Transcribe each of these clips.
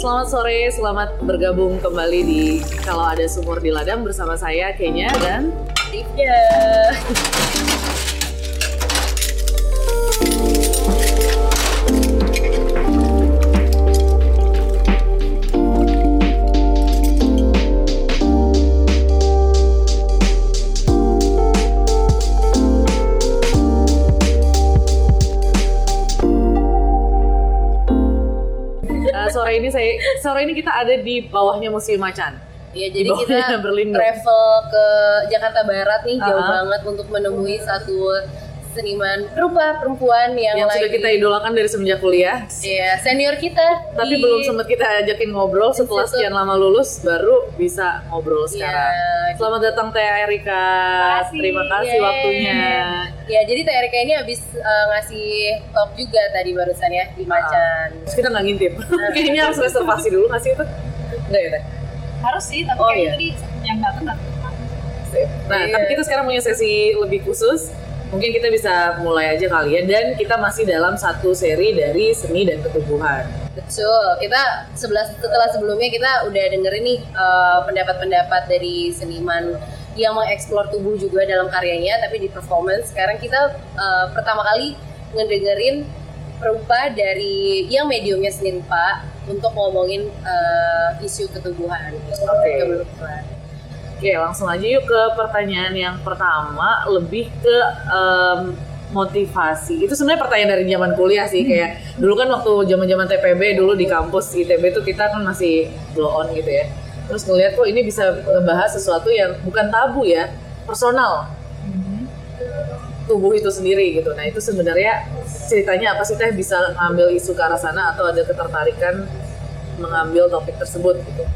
Selamat sore, selamat bergabung kembali di Kalau Ada Sumur di Ladang bersama saya Kenya dan Divya. Ini saya sore ini kita ada di bawahnya Museum Macan. Ya, jadi kita Berlindo. travel ke Jakarta Barat nih jauh Ah. banget untuk menemui satu seniman rupa perempuan yang, yang lagi sudah kita idolakan dari semenjak kuliah. ya senior kita Tapi di- belum sempat kita ajakin ngobrol setelah sekian lama lulus baru bisa ngobrol Iya, sekarang. Selamat datang Teh Erika. Terima kasih Yeay. waktunya. Ya, jadi Teh Erika ini habis uh, ngasih talk juga tadi barusan ya di Macan. Terus kita nggak ngintip. Kayaknya harus reservasi dulu nggak sih itu? Enggak ya Teh? harus sih tapi Oh, kan iya. tadi yang datang datang. Nah, Iya. tapi kita sekarang punya sesi lebih khusus. Mungkin kita bisa mulai aja kali ya. Dan kita masih dalam satu seri dari seni dan ketubuhan. Betul, kita sebelah setelah sebelumnya kita udah dengerin nih uh, pendapat-pendapat dari seniman yang mengeksplor tubuh juga dalam karyanya, tapi di performance. Sekarang kita uh, pertama kali ngedengerin perupa dari yang mediumnya seni rupa untuk ngomongin uh, isu ketubuhan. Oke. Kebutuhan. Oke, langsung aja yuk ke pertanyaan yang pertama, lebih ke em, motivasi. Itu sebenarnya pertanyaan dari zaman kuliah sih, kayak dulu kan waktu zaman-zaman TPB dulu di kampus ITB itu kita kan masih blow on gitu ya. Terus ngeliat kok ini bisa ngebahas sesuatu yang bukan tabu ya, personal. Tubuh itu sendiri gitu. Nah, itu sebenarnya ceritanya apa sih Teh bisa ngambil isu ke arah sana atau ada ketertarikan mengambil topik tersebut gitu.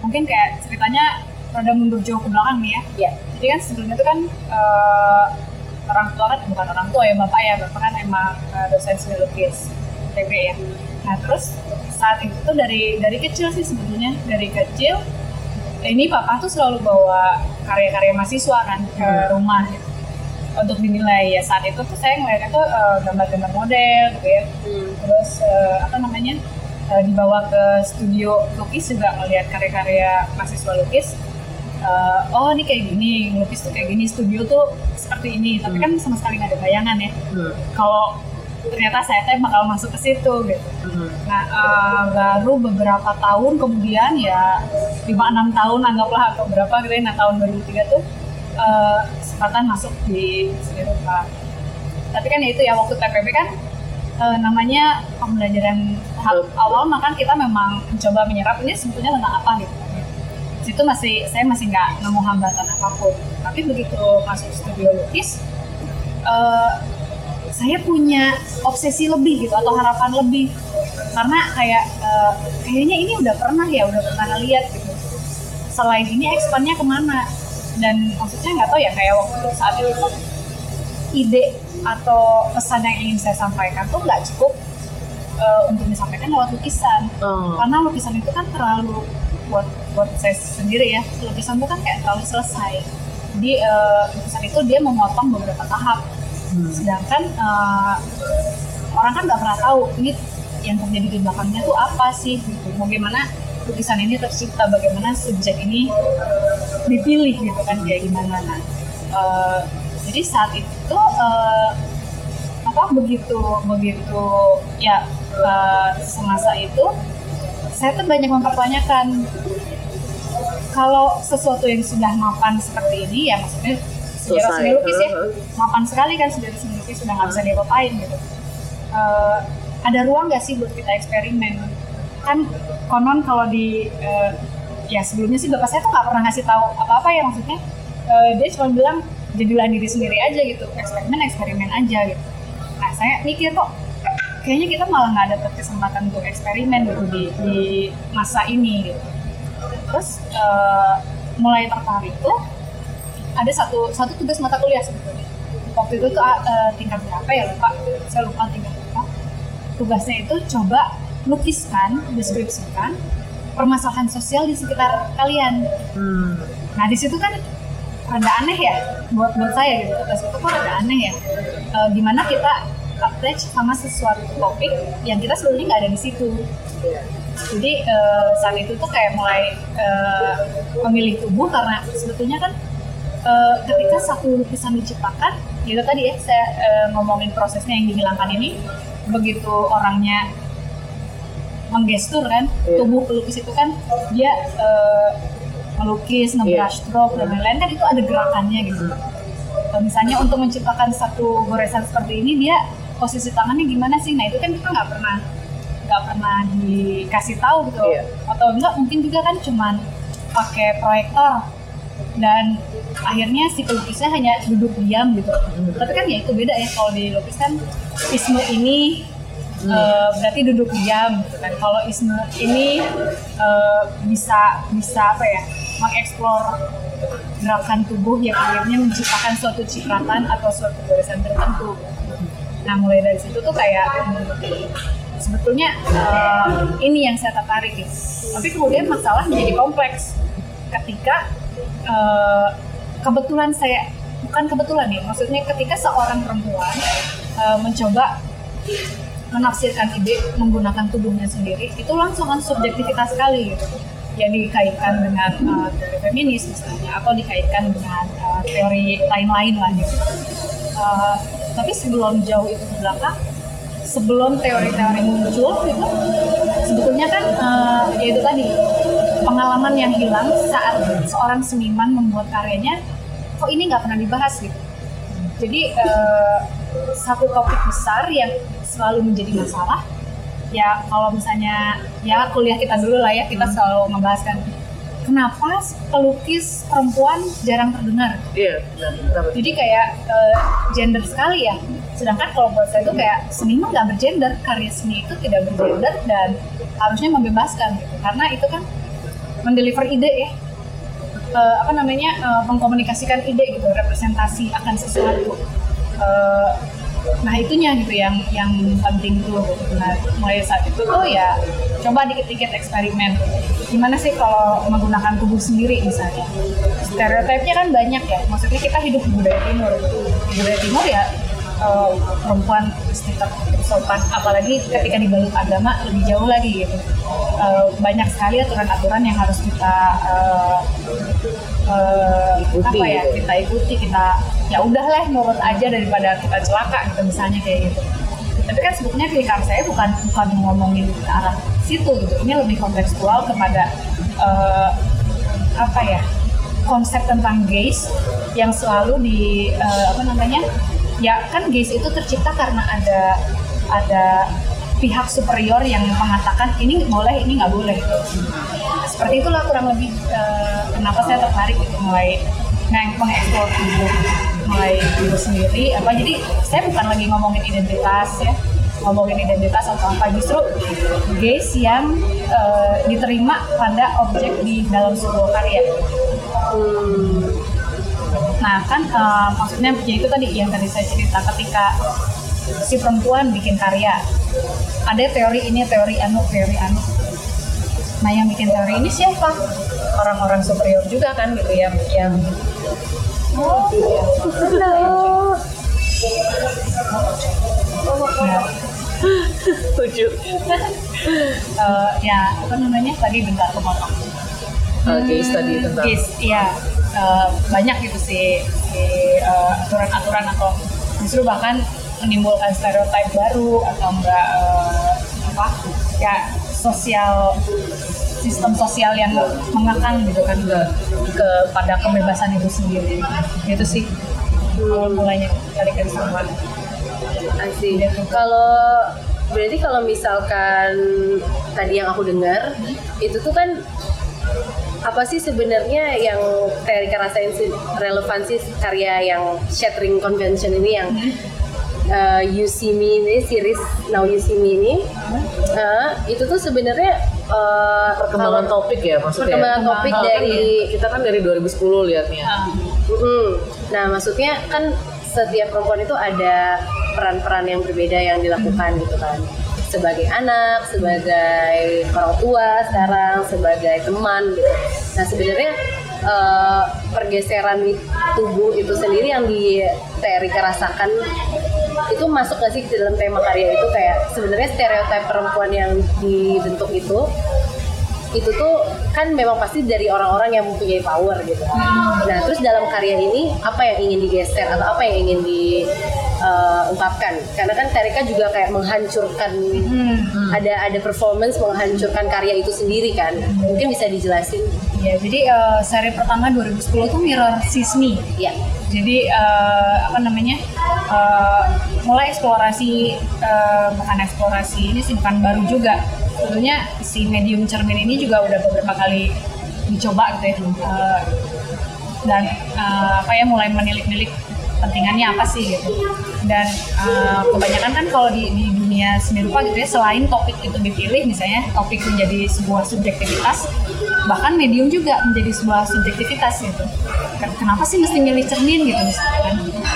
mungkin kayak ceritanya rada mundur jauh ke belakang nih ya. Ya, jadi kan sebelumnya itu kan eh, orang tua kan bukan orang tua ya bapak ya bapak kan emang eh, dosen seni lukis TB ya. Nah terus saat itu tuh dari dari kecil sih sebetulnya dari kecil ini papa tuh selalu bawa karya-karya mahasiswa kan ke Hmm. rumah gitu. Untuk dinilai ya saat itu tuh saya ngeliatnya tuh eh, gambar-gambar model gitu ya. Hmm. terus eh, apa namanya dibawa ke studio lukis juga ngelihat karya-karya mahasiswa lukis Eh, oh ini kayak gini lukis tuh kayak gini studio tuh seperti ini tapi kan sama sekali nggak ada bayangan ya Hmm. kalau ternyata saya teh bakal masuk ke situ gitu Hmm. nah eh, baru beberapa tahun kemudian ya 5-6 tahun anggaplah atau berapa gitu ya nah tahun 2003 tuh eh, kesempatan masuk di seni rupa tapi kan ya itu ya waktu TPB kan eh, namanya pembelajaran tahap awal maka kita memang mencoba menyerap ini sebetulnya tentang apa gitu. Situ masih saya masih nggak nemu hambatan apa pun. Tapi begitu masuk studio lukis eh, saya punya obsesi lebih gitu atau harapan lebih. Karena kayak eh, kayaknya ini udah pernah ya udah pernah lihat gitu. Selain ini ekspannya ke mana? Dan maksudnya nggak tahu ya kayak waktu itu saat itu ide atau pesan yang ingin saya sampaikan tuh nggak cukup eh, untuk disampaikan lewat lukisan. Oh. karena lukisan itu kan terlalu buat buat saya sendiri ya. Lukisan itu kan kayak terlalu selesai. Jadi eh, lukisan itu dia memotong beberapa tahap. Hmm. sedangkan eh, orang kan nggak pernah tahu ini yang terjadi di belakangnya tuh apa sih gitu. Bagaimana lukisan ini tercipta bagaimana subjek ini dipilih gitu kan kayak gimana. Nah eh, jadi saat itu eh, apa begitu begitu ya eh, semasa itu saya tuh banyak mempertanyakan kalau sesuatu yang sudah mapan seperti ini ya maksudnya sejarah seni lukis ya Uh-huh. mapan sekali kan sejarah seni lukis sudah nggak bisa diapa-apain gitu. Eh, ada ruang nggak sih buat kita eksperimen? Kan konon kalau di eh, ya sebelumnya sih bapak saya tuh nggak pernah ngasih tahu apa-apa ya maksudnya. Eh, dia cuma bilang jadilah diri sendiri aja gitu eksperimen eksperimen aja gitu nah saya mikir kok kayaknya kita malah nggak ada kesempatan untuk eksperimen gitu di, di masa ini gitu. Terus eh, mulai tertarik tuh ada satu satu tugas mata kuliah sebetulnya. Waktu itu tuh eh, tingkat berapa ya? Lupa. Saya lupa tingkat berapa. Tugasnya itu coba lukiskan deskripsikan permasalahan sosial di sekitar kalian. Hmm. Nah di situ kan rada aneh ya buat buat saya gitu tugas itu kok rada aneh ya. E, gimana kita attach sama sesuatu topik yang kita sebenarnya nggak ada di situ. jadi uh, saat itu tuh kayak mulai uh, memilih tubuh karena sebetulnya kan uh, ketika satu lukisan diciptakan itu tadi ya saya uh, ngomongin prosesnya yang dihilangkan ini begitu orangnya menggestur kan yeah. tubuh pelukis itu kan dia uh, melukis, nge-brush yeah. stroke dan lain-lain kan itu ada gerakannya gitu. Kalau misalnya untuk menciptakan satu goresan seperti ini dia posisi tangannya gimana sih? Nah itu kan kita nggak pernah nggak pernah dikasih tahu gitu. Yeah. Atau enggak mungkin juga kan cuman pakai proyektor dan akhirnya si pelukisnya hanya duduk diam gitu. Hmm. Tapi kan ya itu beda ya kalau di lukis kan isme ini hmm. uh, berarti duduk diam gitu kan. Kalau isme ini uh, bisa bisa apa ya mengeksplor gerakan tubuh yang akhirnya menciptakan suatu cipratan atau suatu garisan tertentu. Nah mulai dari situ tuh kayak sebetulnya uh, ini yang saya tertarik gitu. Tapi kemudian masalah menjadi kompleks ketika uh, kebetulan saya bukan kebetulan nih, maksudnya ketika seorang perempuan uh, mencoba menafsirkan ide menggunakan tubuhnya sendiri itu langsung kan subjektivitas sekali gitu yang dikaitkan dengan uh, teori feminis misalnya atau dikaitkan dengan uh, teori lain-lain lah gitu. Uh, tapi sebelum jauh itu ke belakang, sebelum teori-teori muncul gitu, sebetulnya kan uh, ya itu tadi pengalaman yang hilang saat seorang seniman membuat karyanya, kok ini nggak pernah dibahas gitu. Jadi uh, satu topik besar yang selalu menjadi masalah. Ya kalau misalnya ya kuliah kita dulu lah ya kita selalu membahaskan kenapa pelukis perempuan jarang terdengar? Iya benar, jadi kayak uh, gender sekali ya. Sedangkan kalau buat saya itu kayak seniman nggak bergender karya seni itu tidak bergender dan harusnya membebaskan gitu. Karena itu kan mendeliver ide ya. Uh, apa namanya uh, mengkomunikasikan ide gitu representasi akan sesuatu. Uh, nah itunya gitu yang yang penting tuh. Nah mulai saat itu tuh ya coba dikit-dikit eksperimen. Gimana sih kalau menggunakan tubuh sendiri misalnya? Stereotipnya kan banyak ya. Maksudnya kita hidup di budaya timur. Budaya timur ya uh, perempuan istiqat sopan apalagi ketika dibalut agama lebih jauh lagi gitu. Uh, banyak sekali aturan-aturan yang harus kita uh, uh, apa ya kita ikuti kita ya udahlah nurut aja daripada kita celaka gitu misalnya kayak gitu. Tapi kan sebetulnya pilihan saya bukan bukan ngomongin ke arah situ gitu. Ini lebih kontekstual kepada uh, apa ya konsep tentang gays yang selalu di uh, apa namanya ya kan gays itu tercipta karena ada ada pihak superior yang mengatakan ini boleh ini nggak boleh. Seperti itulah kurang lebih uh, kenapa saya tertarik gitu mulai mengeksplor tubuh mulai diri sendiri. Apa jadi saya bukan lagi ngomongin identitas ya ngomongin identitas atau apa justru gays yang uh, diterima pada objek di dalam sebuah karya. Hmm. Nah kan uh, maksudnya ya itu tadi yang tadi saya cerita ketika si perempuan bikin karya ada teori ini teori anu teori anu nah yang bikin teori ini siapa orang-orang superior juga kan gitu yang yang oh nah, Setuju. uh, ya apa namanya tadi bentar kemotong. Uh, case tadi tentang. Case, iya. Uh, banyak gitu sih si, uh, aturan-aturan atau justru bahkan menimbulkan stereotip baru atau enggak uh, apa ya sosial sistem sosial yang mengekang gitu kan ke kepada kebebasan itu sendiri itu sih mulainya dari dari sama Asik. Kalau berarti kalau misalkan tadi yang aku dengar hmm. itu tuh kan apa sih sebenarnya yang Terika rasain relevansi karya yang shattering convention ini yang uh, You See Me ini series Now You See Me ini uh, itu tuh sebenarnya uh, perkembangan topik ya maksudnya? perkembangan topik nah, dari kan, kita kan dari 2010 liatnya. Uh. uh nah maksudnya kan setiap perempuan itu ada peran-peran yang berbeda yang dilakukan gitu kan sebagai anak, sebagai orang tua sekarang, sebagai teman gitu. Nah sebenarnya uh, pergeseran tubuh itu sendiri yang di Terika rasakan itu masuk gak sih dalam tema karya itu kayak sebenarnya stereotip perempuan yang dibentuk itu itu tuh kan memang pasti dari orang-orang yang mempunyai power gitu. Nah, terus dalam karya ini apa yang ingin digeser atau apa yang ingin diungkapkan? Karena kan Terika juga kayak menghancurkan Hmm. ada ada performance menghancurkan karya itu sendiri kan. Mungkin bisa dijelasin. Ya, jadi eh, seri pertama 2010 tuh Mirror Sismi. Ya. Jadi eh, apa namanya? eh, mulai eksplorasi eh, bukan eksplorasi ini sih bukan baru juga. Sebetulnya si medium cermin ini juga udah beberapa kali dicoba gitu ya. Eh, dan eh, apa ya mulai menilik-nilik pentingannya apa sih gitu. Dan eh, kebanyakan kan kalau di, di dunia seni rupa gitu ya selain topik itu dipilih misalnya topik menjadi sebuah subjektivitas bahkan medium juga menjadi sebuah subjektivitas gitu. Ken- Kenapa sih mesti milih cermin gitu misalnya kan?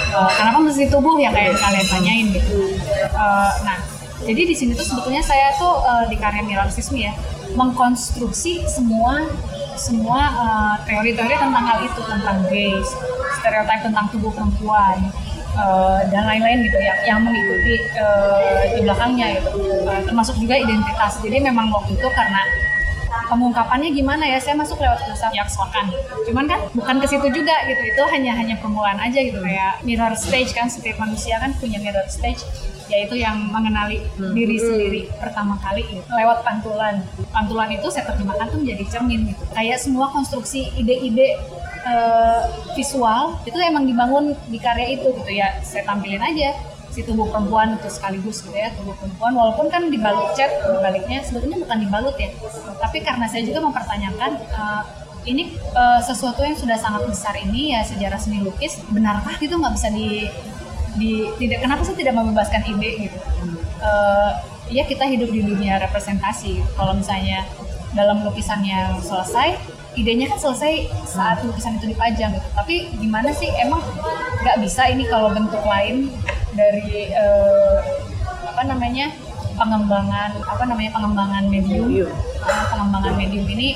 Eh, kenapa mesti tubuh yang kayak kalian tanyain gitu. Eh, nah, jadi di sini tuh sebetulnya saya tuh eh, di karya Mirrorsism ya mengkonstruksi semua semua teori-teori tentang hal itu tentang gaze, stereotip tentang tubuh perempuan eh, dan lain-lain gitu ya yang mengikuti eh, di belakangnya gitu. Eh, termasuk juga identitas. Jadi memang waktu itu karena pengungkapannya gimana ya saya masuk lewat filsafat yaksokan cuman kan bukan ke situ juga gitu itu hanya hanya permulaan aja gitu. Kayak mirror stage kan setiap manusia kan punya mirror stage yaitu yang mengenali diri sendiri pertama kali gitu, lewat pantulan. Pantulan itu saya terjemahkan tuh menjadi cermin gitu. Kayak semua konstruksi ide-ide eh, visual itu emang dibangun di karya itu gitu ya. Saya tampilin aja si tubuh perempuan itu sekaligus gitu ya tubuh perempuan. Walaupun kan dibalut cat baliknya sebetulnya bukan dibalut ya. Tapi karena saya juga mempertanyakan eh, ini eh, sesuatu yang sudah sangat besar ini ya sejarah seni lukis benarkah gitu nggak bisa di di tidak kenapa sih tidak membebaskan ide gitu? Eh, ya kita hidup di dunia representasi. Kalau misalnya dalam lukisan yang selesai idenya kan selesai saat lukisan itu dipajang gitu. Tapi gimana sih emang nggak bisa ini kalau bentuk lain dari eh, apa namanya pengembangan apa namanya pengembangan medium. Eh, pengembangan medium ini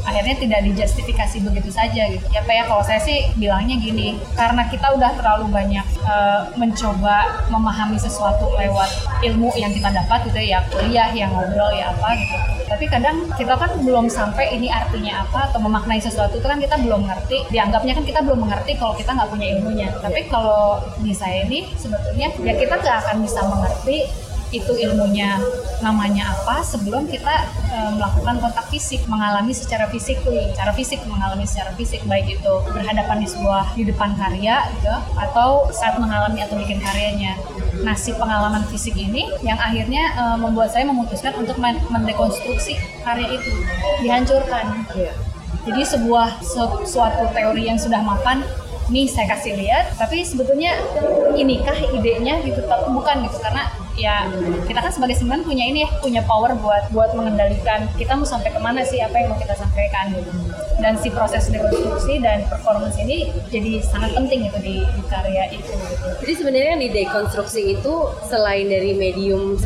akhirnya tidak dijustifikasi begitu saja gitu. Ya Pak ya kalau saya sih bilangnya gini, karena kita udah terlalu banyak eh, mencoba memahami sesuatu lewat ilmu yang kita dapat gitu ya, kuliah yang ngobrol ya apa gitu. Tapi kadang kita kan belum sampai ini artinya apa atau memaknai sesuatu itu kan kita belum ngerti. Dianggapnya kan kita belum mengerti kalau kita nggak punya ilmunya. Tapi kalau di saya ini sebetulnya ya kita nggak akan bisa mengerti itu ilmunya namanya apa sebelum kita eh, melakukan kontak fisik mengalami secara fisik tuh secara fisik mengalami secara fisik baik itu berhadapan di sebuah di depan karya gitu atau saat mengalami atau bikin karyanya nah si pengalaman fisik ini yang akhirnya eh, membuat saya memutuskan untuk men- mendekonstruksi karya itu dihancurkan Iya. jadi sebuah su- suatu teori yang sudah mapan nih saya kasih lihat tapi sebetulnya inikah idenya gitu bukan gitu karena ya kita kan sebagai seniman punya ini ya punya power buat buat mengendalikan kita mau sampai ke mana sih apa yang mau kita sampaikan gitu dan si proses dekonstruksi dan performance ini jadi sangat penting gitu di, di karya itu gitu. Jadi sebenarnya di dekonstruksi itu selain dari medium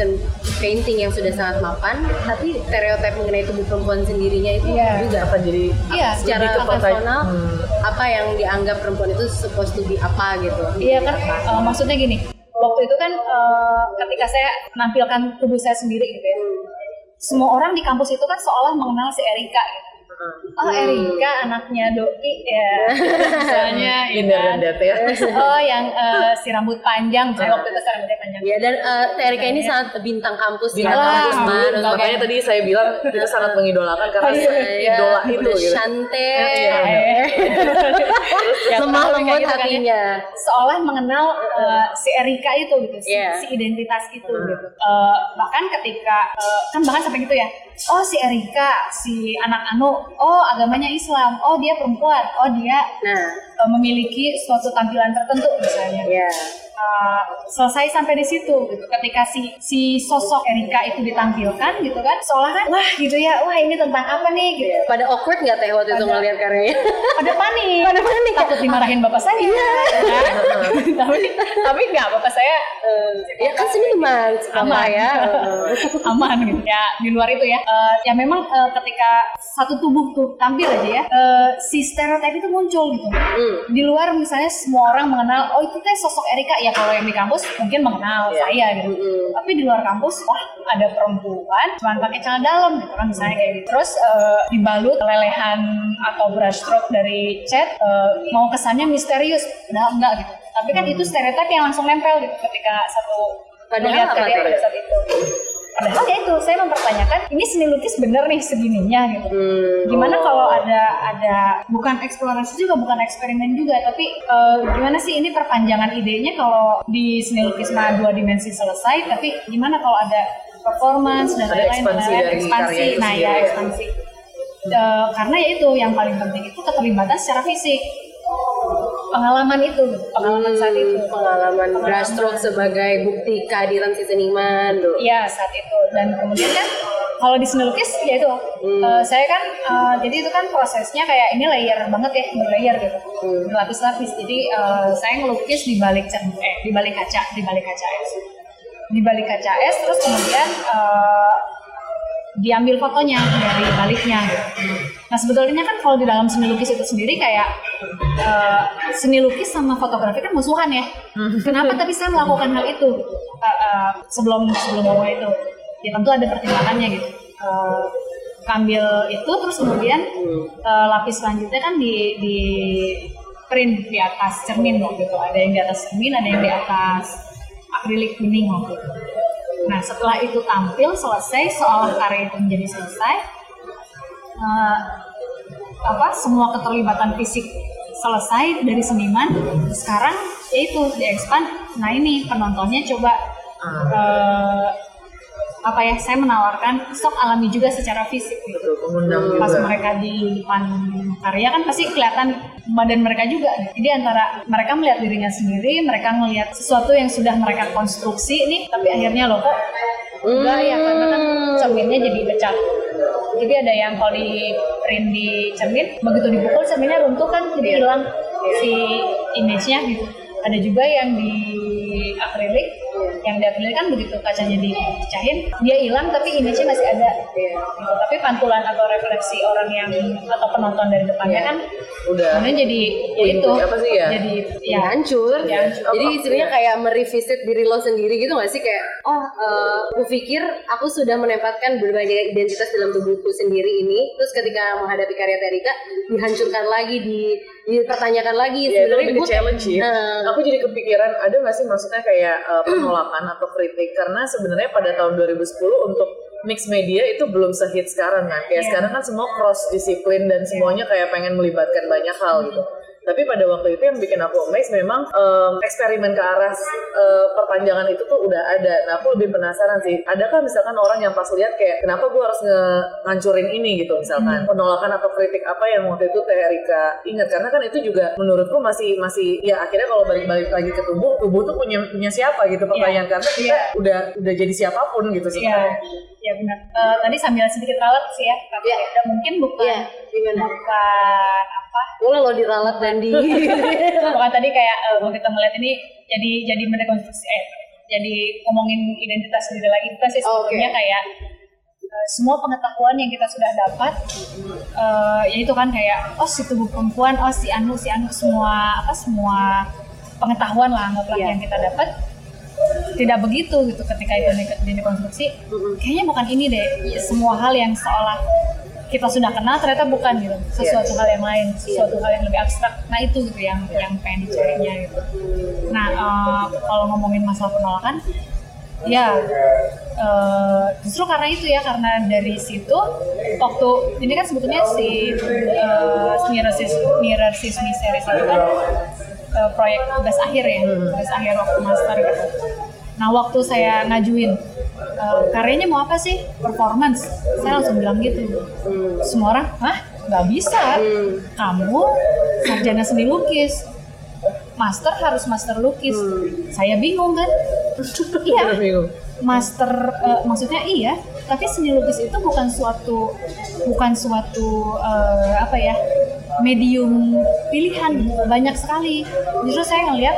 painting yang sudah sangat mapan, tapi stereotip mengenai tubuh perempuan sendirinya itu Iya. juga akan jadi Iya, secara personal Hmm. apa yang dianggap perempuan itu supposed to be apa gitu. Iya kan, eh, maksudnya gini, waktu itu kan eh, ketika saya menampilkan tubuh saya sendiri gitu ya, semua orang di kampus itu kan seolah mengenal si Erika gitu. Oh Erika anaknya Doi ya, misalnya ya Indah kan? dan Dat ya. Oh yang eh, si rambut panjang, saya waktu itu si rambutnya panjang. Ya dan uh, Terika ini sangat bintang kampus Bintang ya, kampus, Untuk Makanya tadi saya bilang kita sangat mengidolakan karena saya idola itu gitu. Shante, Iya. Ya, lemah lembut gitu kan ya. hatinya. seolah mengenal uh, si Erika itu gitu, si, Iya. si identitas itu gitu. Uh, bahkan ketika uh, kan bahkan sampai gitu ya, oh si Erika, si anak anu, oh agamanya Islam, oh dia perempuan, oh dia Nah, uh, memiliki suatu tampilan tertentu misalnya. ya. Uh, selesai sampai di situ gitu. Ketika si si sosok Erika itu ditampilkan gitu kan, seolah kan wah gitu ya, wah ini tentang apa nih gitu. Pada awkward nggak teh waktu itu Pada- ngeliat karyanya? Pada panik, pada panik takut dimarahin bapak saya. kan? tapi tapi nggak bapak saya eh, ya kan seniman, aman aman ya. aman gitu ya di luar itu ya Eh, ya memang eh, ketika satu tubuh tuh tampil aja ya eh, si stereotip itu muncul gitu Hmm. Di luar misalnya semua orang mengenal oh itu teh sosok Erika. Ya kalau yang di kampus mungkin mengenal Iya. saya gitu. Mm-mm. tapi di luar kampus wah ada perempuan cuman pakai celana dalam gitu kan misalnya kayak gitu. Terus eh, dibalut lelehan atau brush stroke dari chat eh, mau kesannya misterius. Padahal enggak gitu. Tapi kan itu stereotip yang langsung nempel gitu ketika satu Padahal melihat karya tuh? pada saat itu padahal ya itu saya mempertanyakan ini seni lukis bener nih segininya gitu. Hmm. gimana kalau ada ada bukan eksplorasi juga bukan eksperimen juga tapi eh, gimana sih ini perpanjangan idenya kalau di seni lukis mah dua dimensi selesai tapi gimana kalau ada performance dan lain-lain ekspansi lain-lain, dari ekspansi. karya itu nah ya ya. ekspansi. Eh, karena ya itu yang paling penting itu keterlibatan secara fisik pengalaman itu pengalaman saat itu. pengalaman brushstroke sebagai bukti kehadiran si seniman tuh. Iya saat itu. Dan kemudian kan kalau di seni lukis ya itu. Eh, saya kan eh, jadi itu kan prosesnya kayak ini layer banget ya di layer gitu. Hmm. berlapis-lapis jadi eh, saya ngelukis di balik cer- eh di balik kaca di balik kaca es. Di balik kaca es terus kemudian eh, diambil fotonya dari baliknya gitu. Nah sebetulnya kan kalau di dalam seni lukis itu sendiri kayak eh, seni lukis sama fotografi kan musuhan ya. Kenapa tapi saya melakukan hal itu Eh, eh, sebelum sebelum ngomong itu? Ya tentu ada pertimbangannya gitu. Eh, ambil itu terus kemudian eh, lapis selanjutnya kan di di print di atas cermin waktu itu. Ada yang di atas cermin, ada yang di atas akrilik kuning waktu itu. Nah setelah itu tampil selesai seolah karya itu menjadi selesai, eh, apa semua keterlibatan fisik selesai dari seniman. Sekarang yaitu diekspand. Nah ini penontonnya coba eh, apa ya? Saya menawarkan sok alami juga secara fisik gitu Betul, pas juga. mereka di depan karya kan pasti kelihatan badan mereka juga. Jadi antara mereka melihat dirinya sendiri, mereka melihat sesuatu yang sudah mereka konstruksi nih, tapi akhirnya loh kok enggak ya karena kan cerminnya jadi pecah. Jadi ada yang kalau di print di cermin, begitu dipukul cerminnya runtuh kan jadi hilang si image-nya gitu. Ada juga yang di akrilik, yang di akrilik kan begitu kacanya dipecahin, dia hilang tapi image-nya masih ada. Gitu. Tapi pantulan atau refleksi orang yang atau penonton dari depannya Iya. kan Udah. kemudian jadi ya itu apa sih ya? jadi ya hancur. Ya, hancur. Jadi iya. kayak merevisit diri lo sendiri gitu gak sih kayak oh eh, aku pikir aku sudah menempatkan berbagai identitas dalam tubuhku sendiri ini terus ketika menghadapi karya Terika dihancurkan lagi di dipertanyakan lagi Ya, itu sebenarnya lebih gue challenge sih. Nah. Aku jadi kepikiran ada nggak sih maksudnya kayak uh, penolakan atau kritik karena sebenarnya pada tahun 2010 untuk mix media itu belum sehit sekarang kan. Kayak Iya. sekarang kan semua cross disiplin dan semuanya kayak pengen melibatkan banyak hal gitu. Tapi pada waktu itu yang bikin aku amazed memang em, eksperimen ke arah eh, perpanjangan itu tuh udah ada. Nah aku lebih penasaran sih, adakah misalkan orang yang pas lihat kayak kenapa gue harus ngancurin ini gitu misalkan penolakan atau kritik apa yang waktu itu Teh Erika ingat karena kan itu juga menurutku masih masih ya akhirnya kalau balik-balik lagi ke tubuh tubuh tuh punya punya siapa gitu pertanyaan karena kita udah udah jadi siapa pun gitu Iya, sebenarnya. ya benar. Eh, tadi sambil sedikit ralat sih ya, tapi Iya. dan mungkin bukan Iya, gimana? bukan apa? boleh lo diralat dan di bukan tadi kayak eh, kalau kita melihat ini jadi jadi merekonstruksi eh jadi ngomongin identitas diri lagi bukan sih Oh, sebetulnya kayak eh, semua pengetahuan yang kita sudah dapat eh ya itu kan kayak oh si tubuh perempuan oh si anu si anu semua apa semua pengetahuan lah anggaplah Iya. yang kita dapat tidak begitu gitu ketika itu di- dikonstruksi kayaknya bukan ini deh semua hal yang seolah kita sudah kenal ternyata bukan gitu. Sesuatu hal yang lain sesuatu hal yang lebih abstrak. Nah itu gitu yang yang pengen dicarinya gitu. Nah eh, kalau ngomongin masalah penolakan ya eh, justru karena itu ya karena dari situ waktu ini kan sebetulnya si uh, mirror sis mirror sis series itu kan eh, proyek tugas akhir ya tugas akhir waktu master gitu. Nah waktu saya ngajuin eh, karyanya mau apa sih? Performance. Saya langsung bilang gitu. Semua orang hah? Nggak bisa. Kamu sarjana seni lukis. Master harus master lukis. Saya bingung kan? Iya. Master eh, maksudnya iya tapi seni lukis itu bukan suatu bukan suatu eh, apa ya medium pilihan. Banyak sekali. Justru saya ngelihat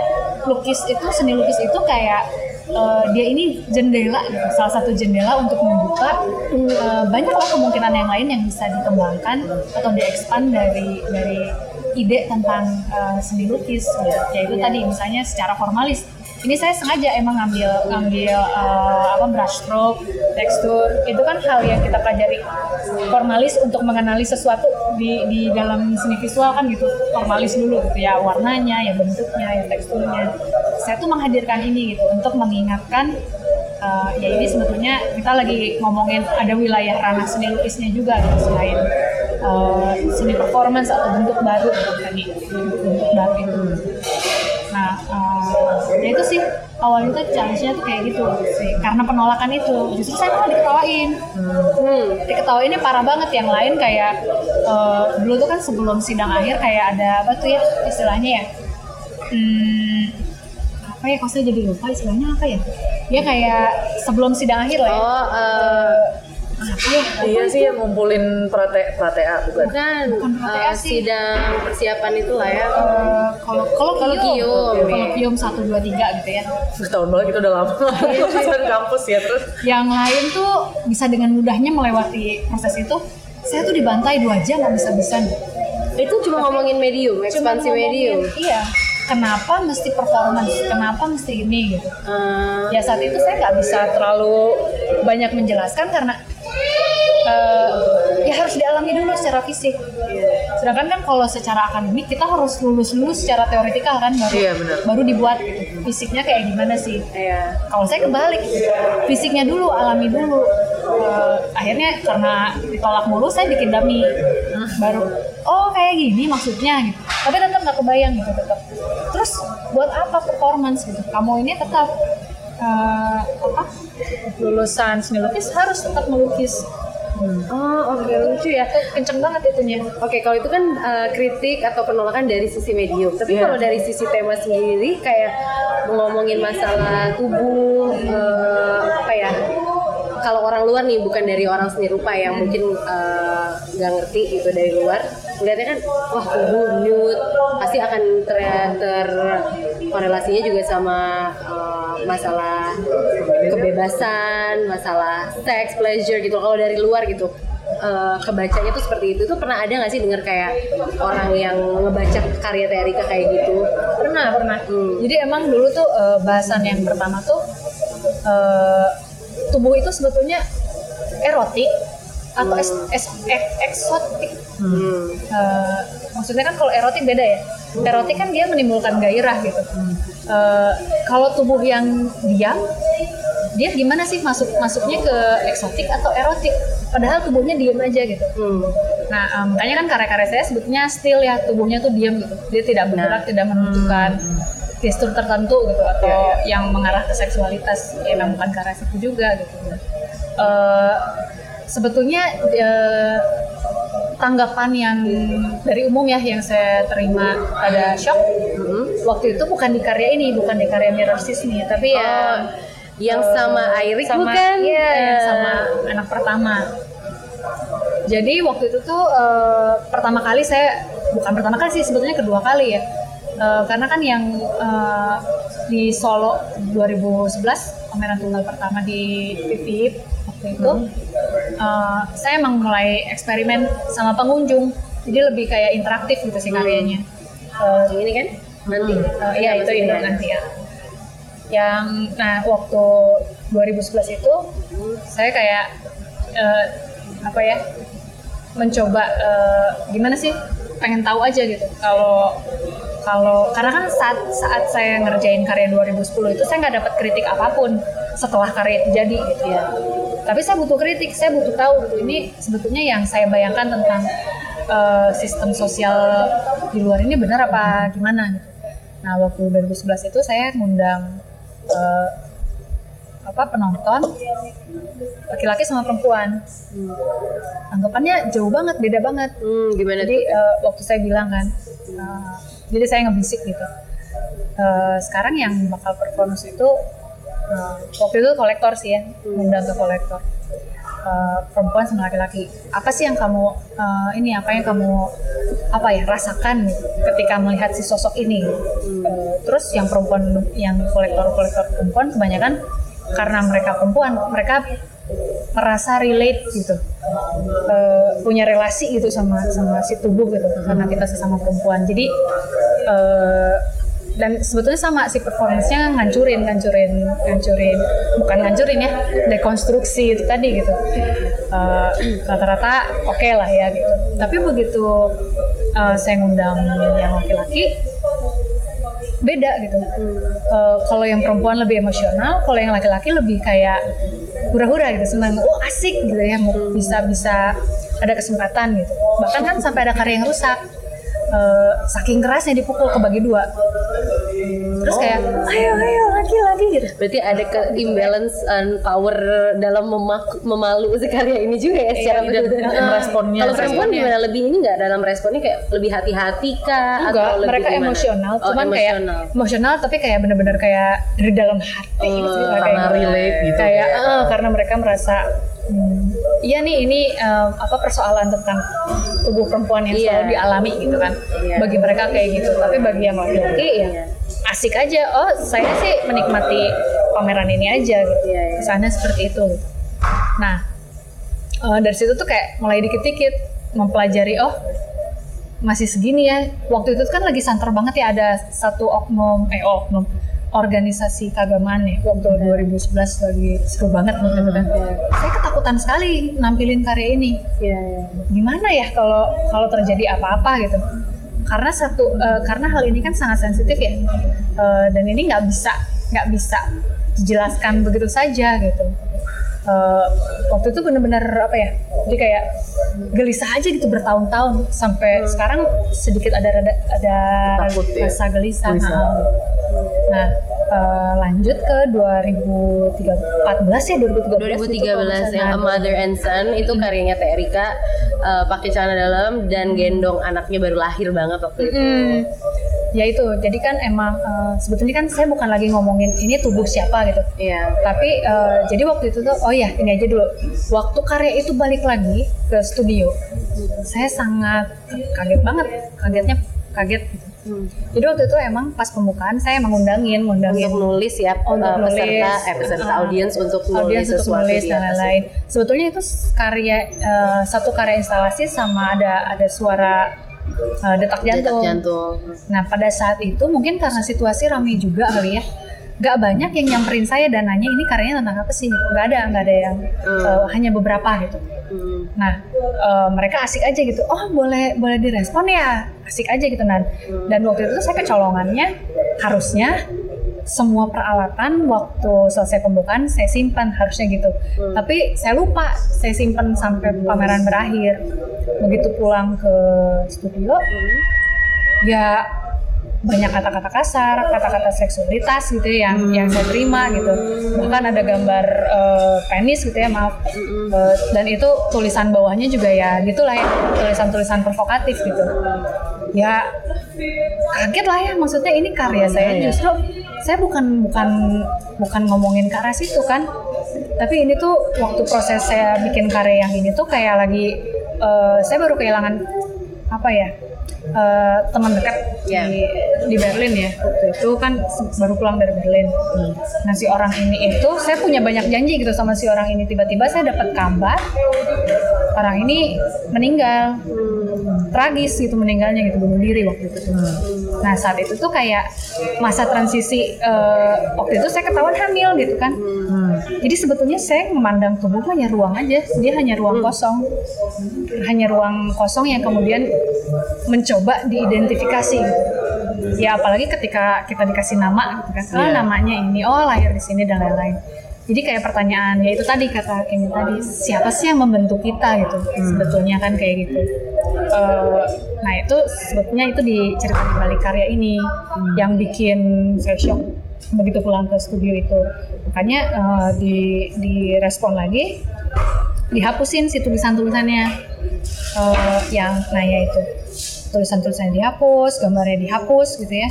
lukis itu seni lukis itu kayak eh, dia ini jendela salah satu jendela untuk membuka eh, banyaklah kemungkinan yang lain yang bisa dikembangkan atau diekspan dari dari ide tentang eh, seni lukis gitu. yaitu tadi misalnya secara formalis ini saya sengaja emang ngambil ngambil eh, apa brush stroke, tekstur itu kan hal yang kita pelajari formalis untuk mengenali sesuatu di di dalam seni visual kan gitu formalis dulu gitu ya warnanya, ya bentuknya, ya teksturnya. Saya tuh menghadirkan ini gitu untuk mengingatkan eh, ya ini sebetulnya kita lagi ngomongin ada wilayah ranah seni lukisnya juga gitu selain eh, seni performance atau bentuk baru gitu tadi bentuk baru itu. Nah, eh, ya itu sih awalnya tuh challenge-nya tuh kayak gitu sih. Karena penolakan itu, justru saya malah diketawain. Hmm. Diketawainnya parah banget. Yang lain kayak eh, dulu tuh kan sebelum sidang akhir kayak ada apa tuh ya istilahnya ya? Hmm, apa ya? Kok saya jadi lupa istilahnya apa ya? Ya kayak sebelum sidang akhir lah ya. Oh, ya? Iya sih yang ngumpulin prate pratea bukan? bukan Bukan eh, PTA sih. sidang persiapan itu lah ya. Eh, kalau kalau Kolokium. kolokium satu dua tiga gitu ya. Setahun banget itu udah lama. Lulusan kampus ya terus. yang lain tuh bisa dengan mudahnya melewati proses itu saya tuh dibantai dua jam nggak bisa bisa Itu cuma ngomongin medium, ekspansi medium. iya kenapa mesti performance kenapa mesti ini gitu Eh, ya saat itu saya nggak bisa terlalu banyak menjelaskan karena eh, ya harus dialami dulu secara fisik. Sedangkan kan kalau secara akademik kita harus lulus lulus secara teoretikal kan baru Iya, baru dibuat fisiknya kayak gimana sih. Iya. kalau saya kebalik fisiknya dulu alami dulu. Eh, akhirnya karena ditolak mulu saya bikin dummy. Baru oh kayak gini maksudnya gitu. Tapi tetap nggak kebayang gitu tetap. Terus buat apa performance gitu? Kamu ini tetap eh, apa? Lulusan seni lukis harus tetap melukis Oh, oke lucu ya. kenceng banget itunya Oke, kalau itu kan eh, kritik atau penolakan dari sisi medium. Tapi Iya. kalau dari sisi tema sendiri, kayak ngomongin masalah tubuh, eh, apa ya? Kalau orang luar nih, bukan dari orang seni rupa yang mungkin eh, nggak ngerti gitu dari luar, melihatnya kan, wah tubuh nude, pasti akan ter, ter- korelasinya juga sama masalah kebebasan, masalah seks, pleasure gitu. Kalau dari luar gitu, eh, kebacanya tuh seperti itu. Tuh pernah ada nggak sih dengar kayak orang yang ngebaca karya Teh Erika kayak gitu? pernah pernah Hmm. jadi emang dulu tuh eh, bahasan yang pertama tuh eh, tubuh itu sebetulnya erotik atau es- es- ek- eksotik Hmm. Eh, maksudnya kan kalau erotik beda ya erotik kan dia menimbulkan gairah gitu Eh, kalau tubuh yang diam dia gimana sih masuk masuknya ke eksotik atau erotik padahal tubuhnya diam aja gitu Hmm. Nah, em, makanya kan karya-karya saya sebetulnya still ya tubuhnya tuh diam gitu. Dia tidak bergerak, tidak menunjukkan gestur tertentu gitu atau yang mengarah ke seksualitas. Ya memang bukan karya situ juga gitu. Eh, sebetulnya eh, tanggapan yang dari umum ya yang saya terima ada shock waktu itu bukan di karya ini, bukan di karya Mirror Sismi, tapi ya Oh, yang eh, sama Airik sama, bukan? Iya, yang Eh. sama anak pertama. Jadi waktu itu tuh eh, pertama kali saya bukan pertama kali sih sebetulnya kedua kali ya. Eh, karena kan yang eh, di Solo 2011 pameran tunggal pertama di PIPIP waktu itu eh, saya emang mulai eksperimen sama pengunjung. Jadi lebih kayak interaktif gitu sih karyanya. Eh, Yang ini kan? Nanti. Eh, iya itu itu nanti ya. Yang nah waktu 2011 itu saya kayak eh, apa ya mencoba eh, gimana sih pengen tahu aja gitu kalau kalau karena kan saat saat saya ngerjain karya 2010 itu saya nggak dapat kritik apa pun setelah karya itu jadi gitu ya. Tapi saya butuh kritik saya butuh tahu gitu. Ini sebetulnya yang saya bayangkan tentang eh, sistem sosial di luar ini benar apa gimana gitu. nah waktu 2011 itu saya ngundang eh, apa penonton laki-laki sama perempuan. Anggapannya jauh banget beda banget. Hmm, gimana jadi eh, waktu saya bilang kan jadi saya ngebisik gitu. Eh, sekarang yang bakal performance itu eh, waktu itu kolektor sih ya ngundang ke kolektor. Uh, perempuan sama laki-laki. Apa sih yang kamu uh, ini apa yang kamu apa ya rasakan ketika melihat si sosok ini? Uh, terus yang perempuan yang kolektor-kolektor perempuan kebanyakan karena mereka perempuan mereka merasa relate gitu. Uh, punya relasi gitu sama sama si tubuh gitu karena kita sesama perempuan. Jadi uh, dan sebetulnya sama si performance-nya ngancurin ngancurin ngancurin bukan ngancurin ya dekonstruksi itu tadi gitu. Uh, rata-rata oke lah ya gitu. Tapi begitu uh, saya ngundang yang laki-laki beda gitu. Uh, kalau yang perempuan lebih emosional kalau yang laki-laki lebih kayak hura-hura gitu senang oh asik gitu ya mau bisa bisa ada kesempatan gitu. Bahkan kan sampai ada karya yang rusak Uh, saking kerasnya dipukul kebagi dua terus kayak ayo ayo lagi lagi gitu Berarti ada ke imbalance and power dalam memak- memalu si karya ini juga ya secara Iya, dan betul-betul. responnya. Kalau perempuan gimana lebih ini nggak dalam responnya kayak lebih hati-hati kah enggak atau lebih mereka gimana? emosional Oh, cuman kayak emosional. tapi kayak bener-bener kayak dari dalam hati Oh, gitu kayak karena relate gitu. kayak eh, karena mereka merasa hmm, iya nih ini eh, apa persoalan tentang tubuh perempuan yang Iya. selalu dialami gitu kan Iya. bagi mereka kayak gitu tapi bagi yang laki-laki ya Iya. Asik aja. Oh saya sih menikmati pameran ini aja gitu. Iya, iya. kesannya seperti itu. Gitu. nah eh, dari situ tuh kayak mulai dikit-dikit mempelajari oh masih segini ya. Waktu itu kan lagi santer banget ya ada satu oknum eh oknum organisasi keagamaan ya waktu 2011 lagi seru banget waktu itu kan. Saya ketakutan sekali nampilin karya ini. Iya, iya. gimana ya kalau kalau terjadi apa-apa gitu karena satu eh, karena hal ini kan sangat sensitif ya Eh, dan ini nggak bisa nggak bisa dijelaskan begitu saja gitu Eh, waktu itu benar-benar apa ya jadi kayak gelisah aja gitu bertahun-tahun sampai sekarang sedikit ada ada, ada Takut ya? rasa gelisah, Gelisah. Nah, eh, lanjut ke 2014 ya 2013 2013 yang A Mother and Son itu karyanya Teh Erika eh, pakai celana dalam dan gendong anaknya baru lahir banget waktu itu. Mm, ya itu jadi kan emang eh, sebetulnya kan saya bukan lagi ngomongin ini tubuh siapa gitu Iya. tapi eh, jadi waktu itu tuh oh ya ini aja dulu waktu karya itu balik lagi ke studio saya sangat kaget banget kagetnya kaget gitu. Hmm. jadi waktu itu emang pas pembukaan saya emang ngundangin ngundangin Untuk nulis ya Untuk nulis. peserta eh peserta Ah. audiens untuk nulis untuk sesuatu nulis dan lain-lain. Sebetulnya itu karya eh, satu karya instalasi sama ada ada suara eh, detak Detak jantung. jantung. Nah pada saat itu mungkin karena situasi ramai juga kali ya, gak banyak yang nyamperin saya dan nanya ini karyanya tentang apa sih? Gak ada, gak ada yang eh, hanya beberapa gitu. Hmm. Nah eh, mereka asik aja gitu. Oh boleh boleh direspon ya, asik aja gitu nan. Dan waktu itu saya kecolongannya harusnya semua peralatan waktu selesai pembukaan saya simpan harusnya gitu. Tapi saya lupa saya simpan sampai pameran berakhir. Begitu pulang ke studio, ya banyak kata-kata kasar, kata-kata seksualitas gitu ya, yang yang saya terima gitu. Bahkan ada gambar eh, penis gitu ya, maaf. Eh, dan itu tulisan bawahnya juga ya gitulah ya, tulisan-tulisan provokatif gitu. Ya kaget lah ya, maksudnya ini karya saya justru saya bukan bukan bukan ngomongin ke arah situ kan. Tapi ini tuh waktu proses saya bikin karya yang ini tuh kayak lagi eh, saya baru kehilangan apa ya eh, teman dekat Ya. di di Berlin ya waktu itu kan baru pulang dari Berlin. Nah si orang ini itu saya punya banyak janji gitu sama si orang ini tiba-tiba saya dapat kabar orang ini meninggal tragis gitu meninggalnya gitu bunuh diri waktu itu. Nah saat itu tuh kayak masa transisi eh, waktu itu saya ketahuan hamil gitu kan. Jadi sebetulnya saya memandang tubuh hanya ruang aja, dia hanya ruang kosong, hanya ruang kosong yang kemudian mencoba diidentifikasi. gitu. Ya apalagi ketika kita dikasih nama, gitu kan, ah Iya. namanya ini, oh lahir di sini dan lain-lain. Jadi kayak pertanyaan, ya itu tadi kata Kimi tadi, siapa sih yang membentuk kita gitu? Sebetulnya kan kayak gitu. Eh, nah itu sebetulnya itu diceritakan di balik karya ini yang bikin saya shock begitu pulang ke studio itu. Makanya eh, di direspon lagi, dihapusin si tulisan-tulisannya Eh, yang nah ya itu tulisan-tulisannya dihapus, gambarnya dihapus gitu ya.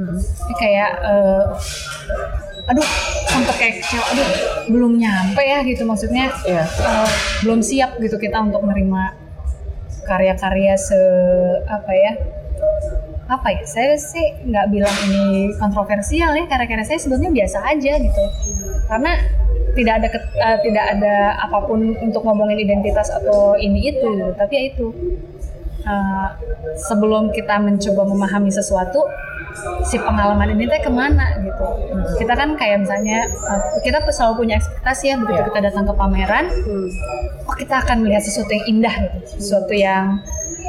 Ini kayak eh, aduh sampai kayak kecewa. Aduh belum nyampe ya gitu. Maksudnya Iya. eh, belum siap gitu kita untuk menerima karya-karya se apa ya apa ya saya sih nggak bilang ini kontroversial ya karya-karya saya sebetulnya biasa aja gitu. Karena tidak ada ket- eh, tidak ada apa pun untuk ngomongin identitas atau ini itu tapi ya itu. Eh, sebelum kita mencoba memahami sesuatu si pengalaman ini teh ke mana gitu. Kita kan kayak misalnya eh, kita selalu punya ekspektasi ya begitu Iya. kita datang ke pameran oh kita akan melihat sesuatu yang indah gitu. Sesuatu yang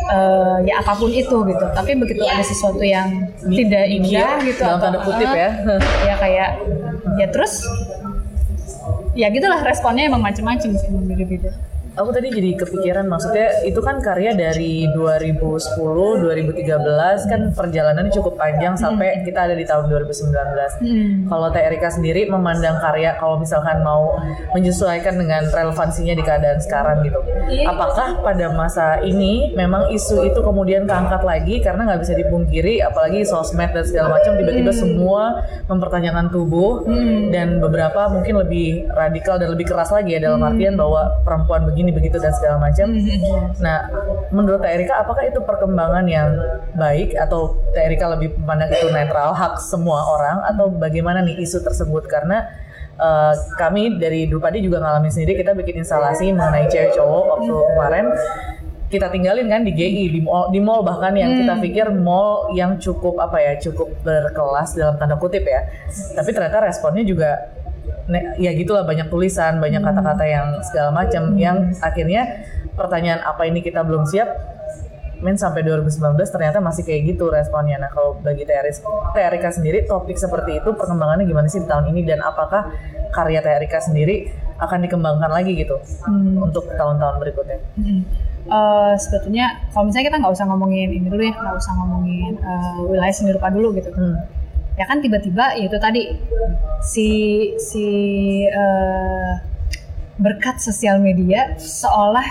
eh, ya apa pun itu gitu. Tapi begitu ada sesuatu yang tidak indah gitu dalam atau- tanda kutip eh, ya. ya kayak ya terus ya gitulah responnya emang macem-macem sih beda-beda Aku tadi jadi kepikiran maksudnya itu kan karya dari 2010, 2013 kan perjalanannya cukup panjang sampai kita ada di tahun 2019. Hmm. Kalau Teh Erika sendiri memandang karya kalau misalkan mau menyesuaikan dengan relevansinya di keadaan sekarang gitu. Apakah pada masa ini memang isu itu kemudian keangkat lagi karena nggak bisa dipungkiri apalagi sosmed dan segala macam tiba-tiba semua mempertanyakan tubuh dan beberapa mungkin lebih radikal dan lebih keras lagi ya dalam artian bahwa perempuan begini begitu dan segala macam. Nah, menurut Teh Erika apakah itu perkembangan yang baik atau Teh Erika lebih memandang itu netral hak semua orang atau bagaimana nih isu tersebut? Karena eh, kami dari Dupadi juga ngalamin sendiri kita bikin instalasi mengenai cewek cowok waktu kemarin. Kita tinggalin kan di GI di mall, di mall bahkan yang kita pikir mall yang cukup apa ya cukup berkelas dalam tanda kutip ya. Tapi ternyata responnya juga ya gitulah banyak tulisan banyak kata-kata yang segala macam yang akhirnya pertanyaan apa ini kita belum siap men sampai 2019 ternyata masih kayak gitu responnya nah kalau bagi Teh Eris- Teh Erika sendiri topik seperti itu perkembangannya gimana sih di tahun ini dan apakah karya Teh Erika sendiri akan dikembangkan lagi gitu Hmm. untuk tahun-tahun berikutnya Mm-mm. Eh, sebetulnya kalau misalnya kita nggak usah ngomongin ini dulu ya nggak usah ngomongin eh, wilayah seni rupa dulu gitu Hmm. Ya kan tiba-tiba ya itu tadi si si eh, berkat sosial media seolah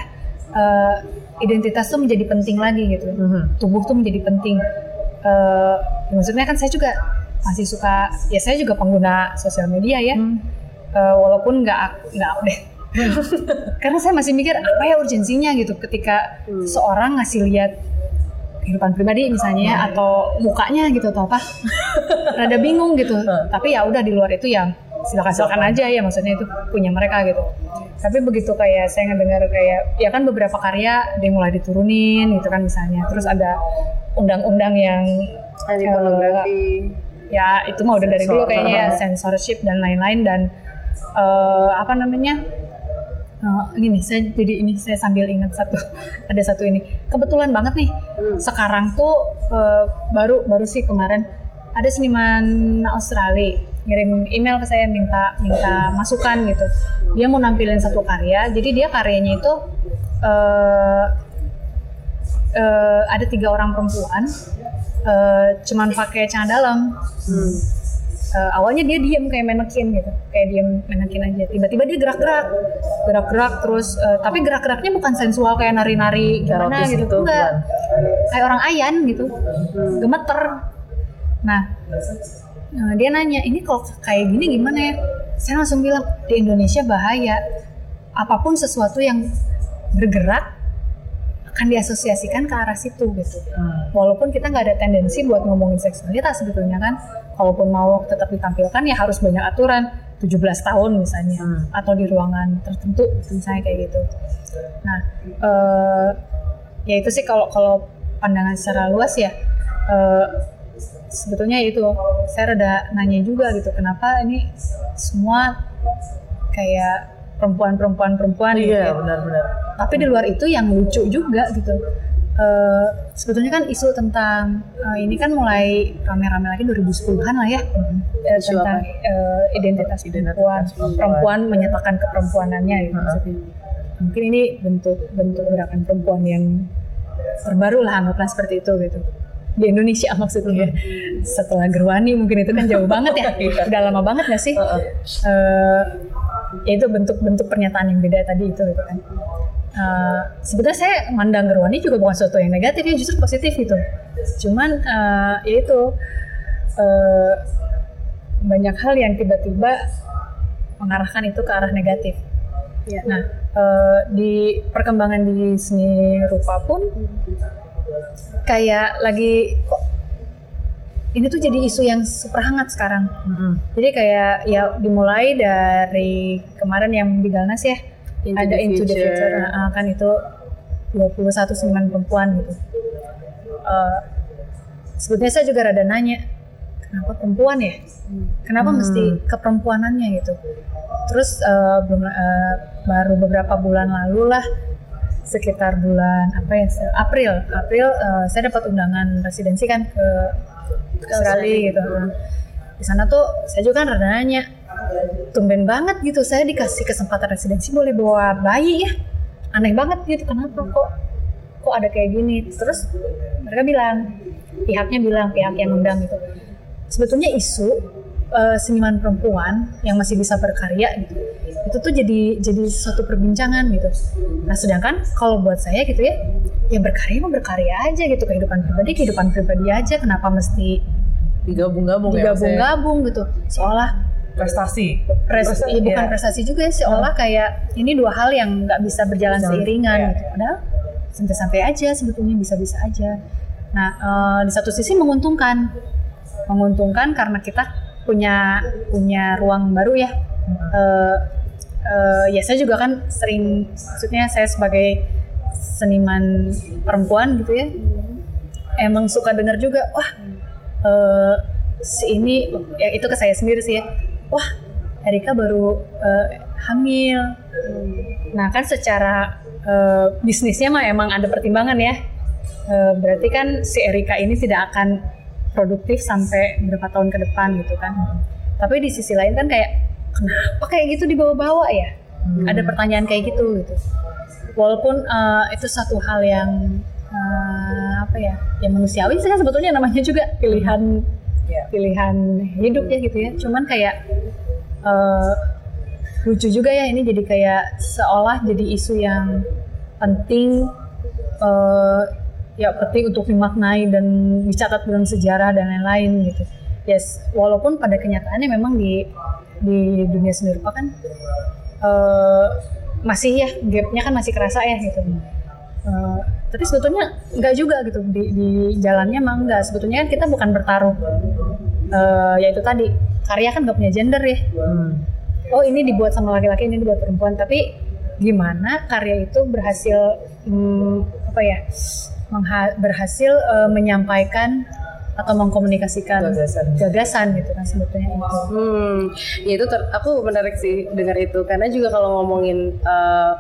eh, identitas tuh menjadi penting lagi gitu. Mhm. tubuh tuh menjadi penting. Ya maksudnya kan saya juga masih suka ya saya juga pengguna sosial media ya. Hmm. Eh, walaupun nggak nggak update karena saya masih mikir apa ya urgensinya gitu ketika seorang ngasih lihat kehidupan pribadi misalnya ya, atau mukanya gitu atau apa rada bingung gitu. Tapi ya udah di luar itu ya silakan silakan. aja ya maksudnya itu punya mereka gitu. Tapi begitu kayak saya ngedengar kayak ya kan beberapa karya dia mulai diturunin gitu kan misalnya. Terus ada undang-undang yang Anti pornografi. ya itu mah udah dari dulu kayaknya ya censorship dan lain-lain dan eh, apa namanya eh, gini saya jadi ini saya sambil ingat satu ada satu ini. Kebetulan banget nih sekarang tuh eh, baru baru sih kemarin ada seniman Australia ngirim email ke saya minta minta masukan gitu. Dia mau nampilin satu karya jadi dia karyanya itu eh, eh, ada tiga orang perempuan eh, cuman pakai celana dalam Eh, awalnya dia diem kayak manekin gitu. Kayak diem manekin aja. Tiba-tiba dia gerak-gerak. Gerak-gerak terus eh, tapi gerak-geraknya bukan sensual kayak nari-nari gimana gitu. gitu, enggak. kayak orang ayan gitu. Gemeter. Nah Nah, dia nanya, ini kalau kayak gini gimana ya? Saya langsung bilang, di Indonesia bahaya. Apa pun sesuatu yang bergerak akan diasosiasikan ke arah situ gitu. Hmm. Walaupun kita nggak ada tendensi buat ngomongin seksualitas sebetulnya kan, kalaupun mau tetap ditampilkan ya harus banyak aturan. 17 tahun misalnya, Hmm. atau di ruangan tertentu misalnya kayak gitu. Nah, eh, ya itu sih kalau kalau pandangan secara luas ya. eh, sebetulnya itu saya rada nanya juga gitu kenapa ini semua kayak perempuan-perempuan perempuan gitu Iya ya. benar-benar. tapi di luar itu yang lucu juga gitu Eh, sebetulnya kan isu tentang eh, ini kan mulai rame-rame lagi 2010-an lah ya. Eh, Isu tentang eh, identitas Identitas perempuan. perempuan. perempuan menyatakan keperempuanannya gitu. Maksudnya. mungkin ini bentuk bentuk gerakan perempuan yang terbaru lah anggaplah seperti itu gitu. Di Indonesia maksudnya. Setelah Gerwani mungkin itu kan jauh banget ya. Udah lama banget gak sih? Heeh. Eh, ya itu bentuk-bentuk pernyataan yang beda tadi itu gitu kan Eh, sebetulnya saya mandang Gerwani juga bukan sesuatu yang negatif ya justru positif gitu cuman eh, ya itu eh, banyak hal yang tiba-tiba mengarahkan itu ke arah negatif. Iya. Nah, eh, di perkembangan di seni rupa pun kayak lagi kok ini tuh jadi isu yang super hangat sekarang. Mm-mm. Jadi kayak ya dimulai dari kemarin yang di Galnas ya, Into ada the Into the Future. Nah, kan itu 21 seniman perempuan gitu. Eh, sebetulnya saya juga rada nanya, kenapa perempuan ya? Kenapa Hmm. mesti keperempuanannya gitu? Terus eh, belum eh, baru beberapa bulan lalu lah, sekitar bulan apa ya? April, April eh, saya dapat undangan residensi kan ke ke Australia gitu. Di sana tuh saya juga kan rada nanya, tumben banget gitu saya dikasih kesempatan residensi boleh bawa bayi ya. Aneh banget gitu kenapa kok kok ada kayak gini? Terus mereka bilang pihaknya bilang pihak yang undang gitu sebetulnya isu eh, seniman perempuan yang masih bisa berkarya gitu itu tuh jadi jadi suatu perbincangan gitu. Nah sedangkan kalau buat saya gitu ya ya berkarya mah berkarya aja gitu kehidupan pribadi kehidupan pribadi aja kenapa mesti digabung-gabung ya digabung-gabung gitu? Seolah prestasi. Pres Prestasi, iya, bukan iya. prestasi juga sih seolah kayak ini dua hal yang nggak bisa berjalan Jangan- seiringan iya. gitu. Padahal santai-santai aja sebetulnya bisa-bisa aja. Nah eh, di satu sisi menguntungkan. Menguntungkan karena kita punya punya ruang baru ya. Eh, eh, ya saya juga kan sering maksudnya saya sebagai seniman perempuan gitu ya emang suka dengar juga wah eh, si ini ya itu ke saya sendiri sih ya wah Erika baru eh, hamil. Nah kan secara eh, bisnisnya mah emang ada pertimbangan ya. Eh, berarti kan si Erika ini tidak akan produktif sampai berapa tahun ke depan gitu kan. Tapi di sisi lain kan kayak kenapa kayak gitu dibawa-bawa ya? Ada pertanyaan kayak gitu gitu. Walaupun eh, itu satu hal yang eh, apa ya yang manusiawi sih kan sebetulnya namanya juga pilihan Iya. pilihan hidup ya gitu ya. Cuman kayak eh, lucu juga ya ini jadi kayak seolah jadi isu yang penting eh, ya penting untuk dimaknai dan dicatat dalam sejarah dan lain-lain gitu. Yes walaupun pada kenyataannya memang di di dunia seni rupa kan eh, masih ya gapnya kan masih kerasa ya gitu Eh, tapi sebetulnya enggak juga gitu. Di, di jalannya mah enggak sebetulnya kan kita bukan bertaruh Eh, ya itu tadi. Karya kan nggak punya gender ya. Hmm. oh ini dibuat sama laki-laki ini dibuat perempuan. Tapi gimana karya itu berhasil hmm, apa ya berhasil eh, menyampaikan atau mengkomunikasikan Gagasan. gagasan gitu kan sebetulnya itu. Hmm, ya itu ter- aku menarik sih dengar itu. Karena juga kalau ngomongin uh,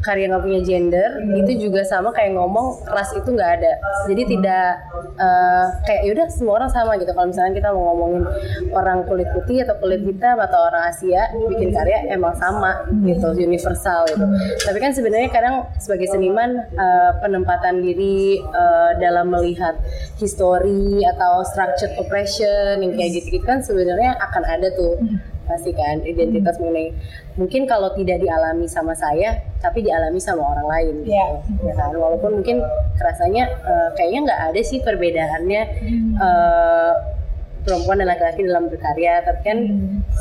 karya nggak punya gender itu juga sama kayak ngomong ras itu nggak ada. Jadi tidak uh, kayak yaudah semua orang sama gitu. Kalau misalnya kita mau ngomongin orang kulit putih atau kulit hitam atau orang Asia bikin karya emang sama gitu universal gitu. Tapi kan sebenarnya kadang sebagai seniman uh, penempatan diri uh, dalam melihat history atau structured oppression yang kayak gitu, kan sebenarnya akan ada tuh pasti kan identitas mengenai mungkin kalau tidak dialami sama saya tapi dialami sama orang lain gitu. Iya. ya kan? Walaupun mungkin kerasanya eh, kayaknya nggak ada sih perbedaannya eh, perempuan dan laki-laki dalam berkarya tapi kan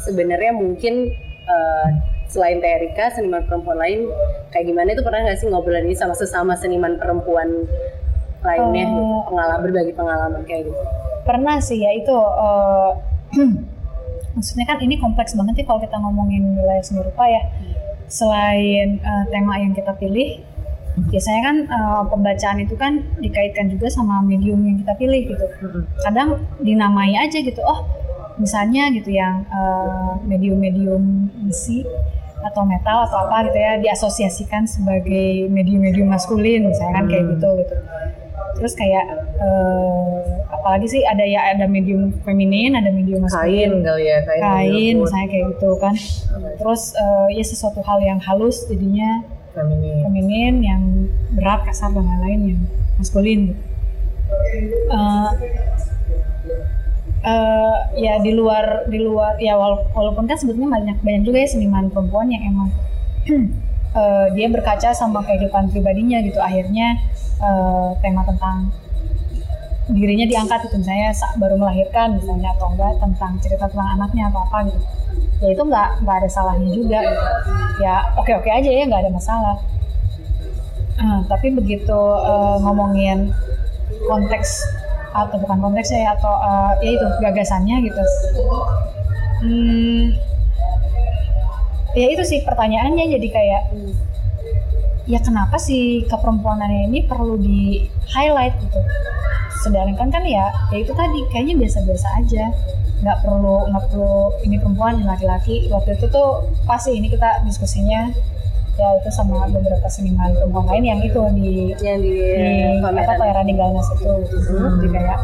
sebenarnya mungkin eh, selain Teh Erika seniman perempuan lain kayak gimana itu pernah nggak sih ngobrol ini sama sesama seniman perempuan lainnya? Oh. gitu, pengalaman berbagi pengalaman kayak gitu. Pernah sih ya itu eh, maksudnya kan ini kompleks banget ya kalau kita ngomongin wilayah seni rupa ya. Selain eh, tema yang kita pilih biasanya kan eh, pembacaan itu kan dikaitkan juga sama medium yang kita pilih gitu. Kadang dinamai aja gitu oh misalnya gitu yang eh, medium-medium besi atau metal atau apa gitu ya diasosiasikan sebagai medium-medium maskulin misalnya kan kayak Hmm. gitu gitu terus kayak eh, apalagi sih ada ya ada medium feminin ada medium kain maskulin kali ya kain kain misalnya kayak gitu kan. Terus eh, ya sesuatu hal yang halus jadinya feminin feminin yang berat kasar dan lain-lain yang maskulin. Gitu. Eh, eh, ya di luar di luar ya wala- walaupun kan sebetulnya banyak banyak juga ya seniman perempuan yang emang eh, dia berkaca sama kehidupan pribadinya gitu. Akhirnya eh, tema tentang dirinya diangkat itu misalnya sa- baru melahirkan misalnya atau enggak tentang cerita tentang anaknya atau apa gitu. Ya itu nggak nggak ada salahnya juga gitu. ya oke oke aja ya nggak ada masalah. Eh, tapi begitu eh, ngomongin konteks atau bukan konteksnya ya atau eh, ya itu gagasannya gitu. Hmm, ya itu sih pertanyaannya jadi kayak ya kenapa sih keperempuanannya ini perlu di highlight gitu? Sedangkan kan ya ya itu tadi kayaknya biasa-biasa aja. Nggak perlu nggak perlu ini perempuan ini laki-laki. Waktu itu tuh pasti ini kita diskusinya ya itu sama beberapa seniman perempuan lain yang itu di yang di, di apa pameran. Di Galnas itu gitu. jadi kayak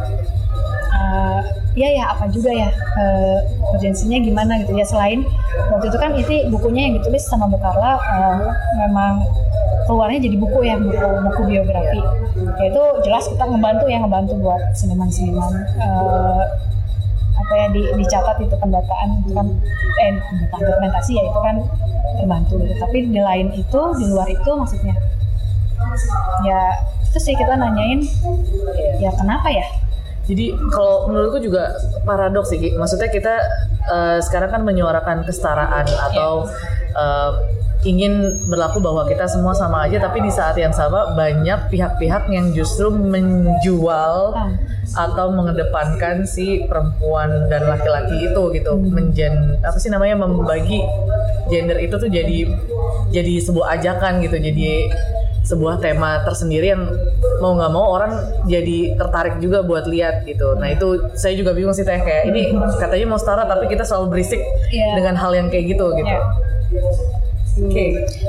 eh, ya ya apa juga ya eh, urgensinya gimana gitu. Ya selain waktu itu kan itu bukunya yang ditulis sama Bu Karla eh, memang keluarnya jadi buku ya buku buku biografi. Ya itu jelas kita ngebantu ya ngebantu buat seniman-seniman eh, apa ya di, dicatat itu pendataan itu kan eh pendataan dokumentasi ya itu kan terbantu gitu. Tapi di lain itu di luar itu maksudnya ya itu sih kita nanyain ya kenapa ya? Jadi kalau menurutku juga paradoks sih, maksudnya kita eh, sekarang kan menyuarakan kesetaraan atau eh, ingin berlaku bahwa kita semua sama aja, tapi di saat yang sama banyak pihak-pihak yang justru menjual Ah. atau mengedepankan si perempuan dan laki-laki itu gitu, menjen apa sih namanya membagi gender itu tuh jadi jadi sebuah ajakan gitu, jadi sebuah tema tersendiri yang mau nggak mau orang jadi tertarik juga buat lihat gitu. Nah itu saya juga bingung sih teh kayak ini katanya mau setara tapi kita selalu berisik Iya. dengan hal yang kayak gitu gitu. Ya. Oke.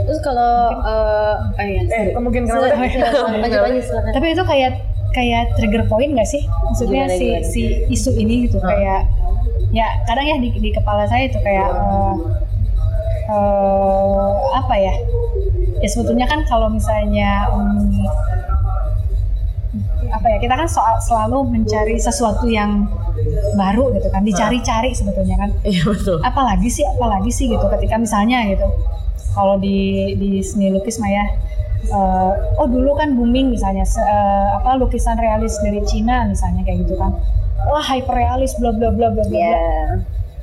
terus kalau eh ah, iya, Eh, kenapa? lanjut lanjut silakan tapi itu kayak kayak trigger point gak sih maksudnya Gimana, si gimana? si isu ini gitu Ah. kayak ya kadang ya di, di kepala saya itu kayak eh, eh, apa ya ya sebetulnya kan kalau misalnya hmm, apa ya kita kan soal selalu mencari sesuatu yang baru gitu kan dicari-cari sebetulnya kan Iya betul. apalagi sih apalagi sih gitu ketika misalnya gitu kalau di di seni lukis mah ya eh, oh dulu kan booming misalnya se- eh, apa lukisan realis dari Cina misalnya kayak gitu kan. Wah hyperrealis bla bla bla bla bla bla. ya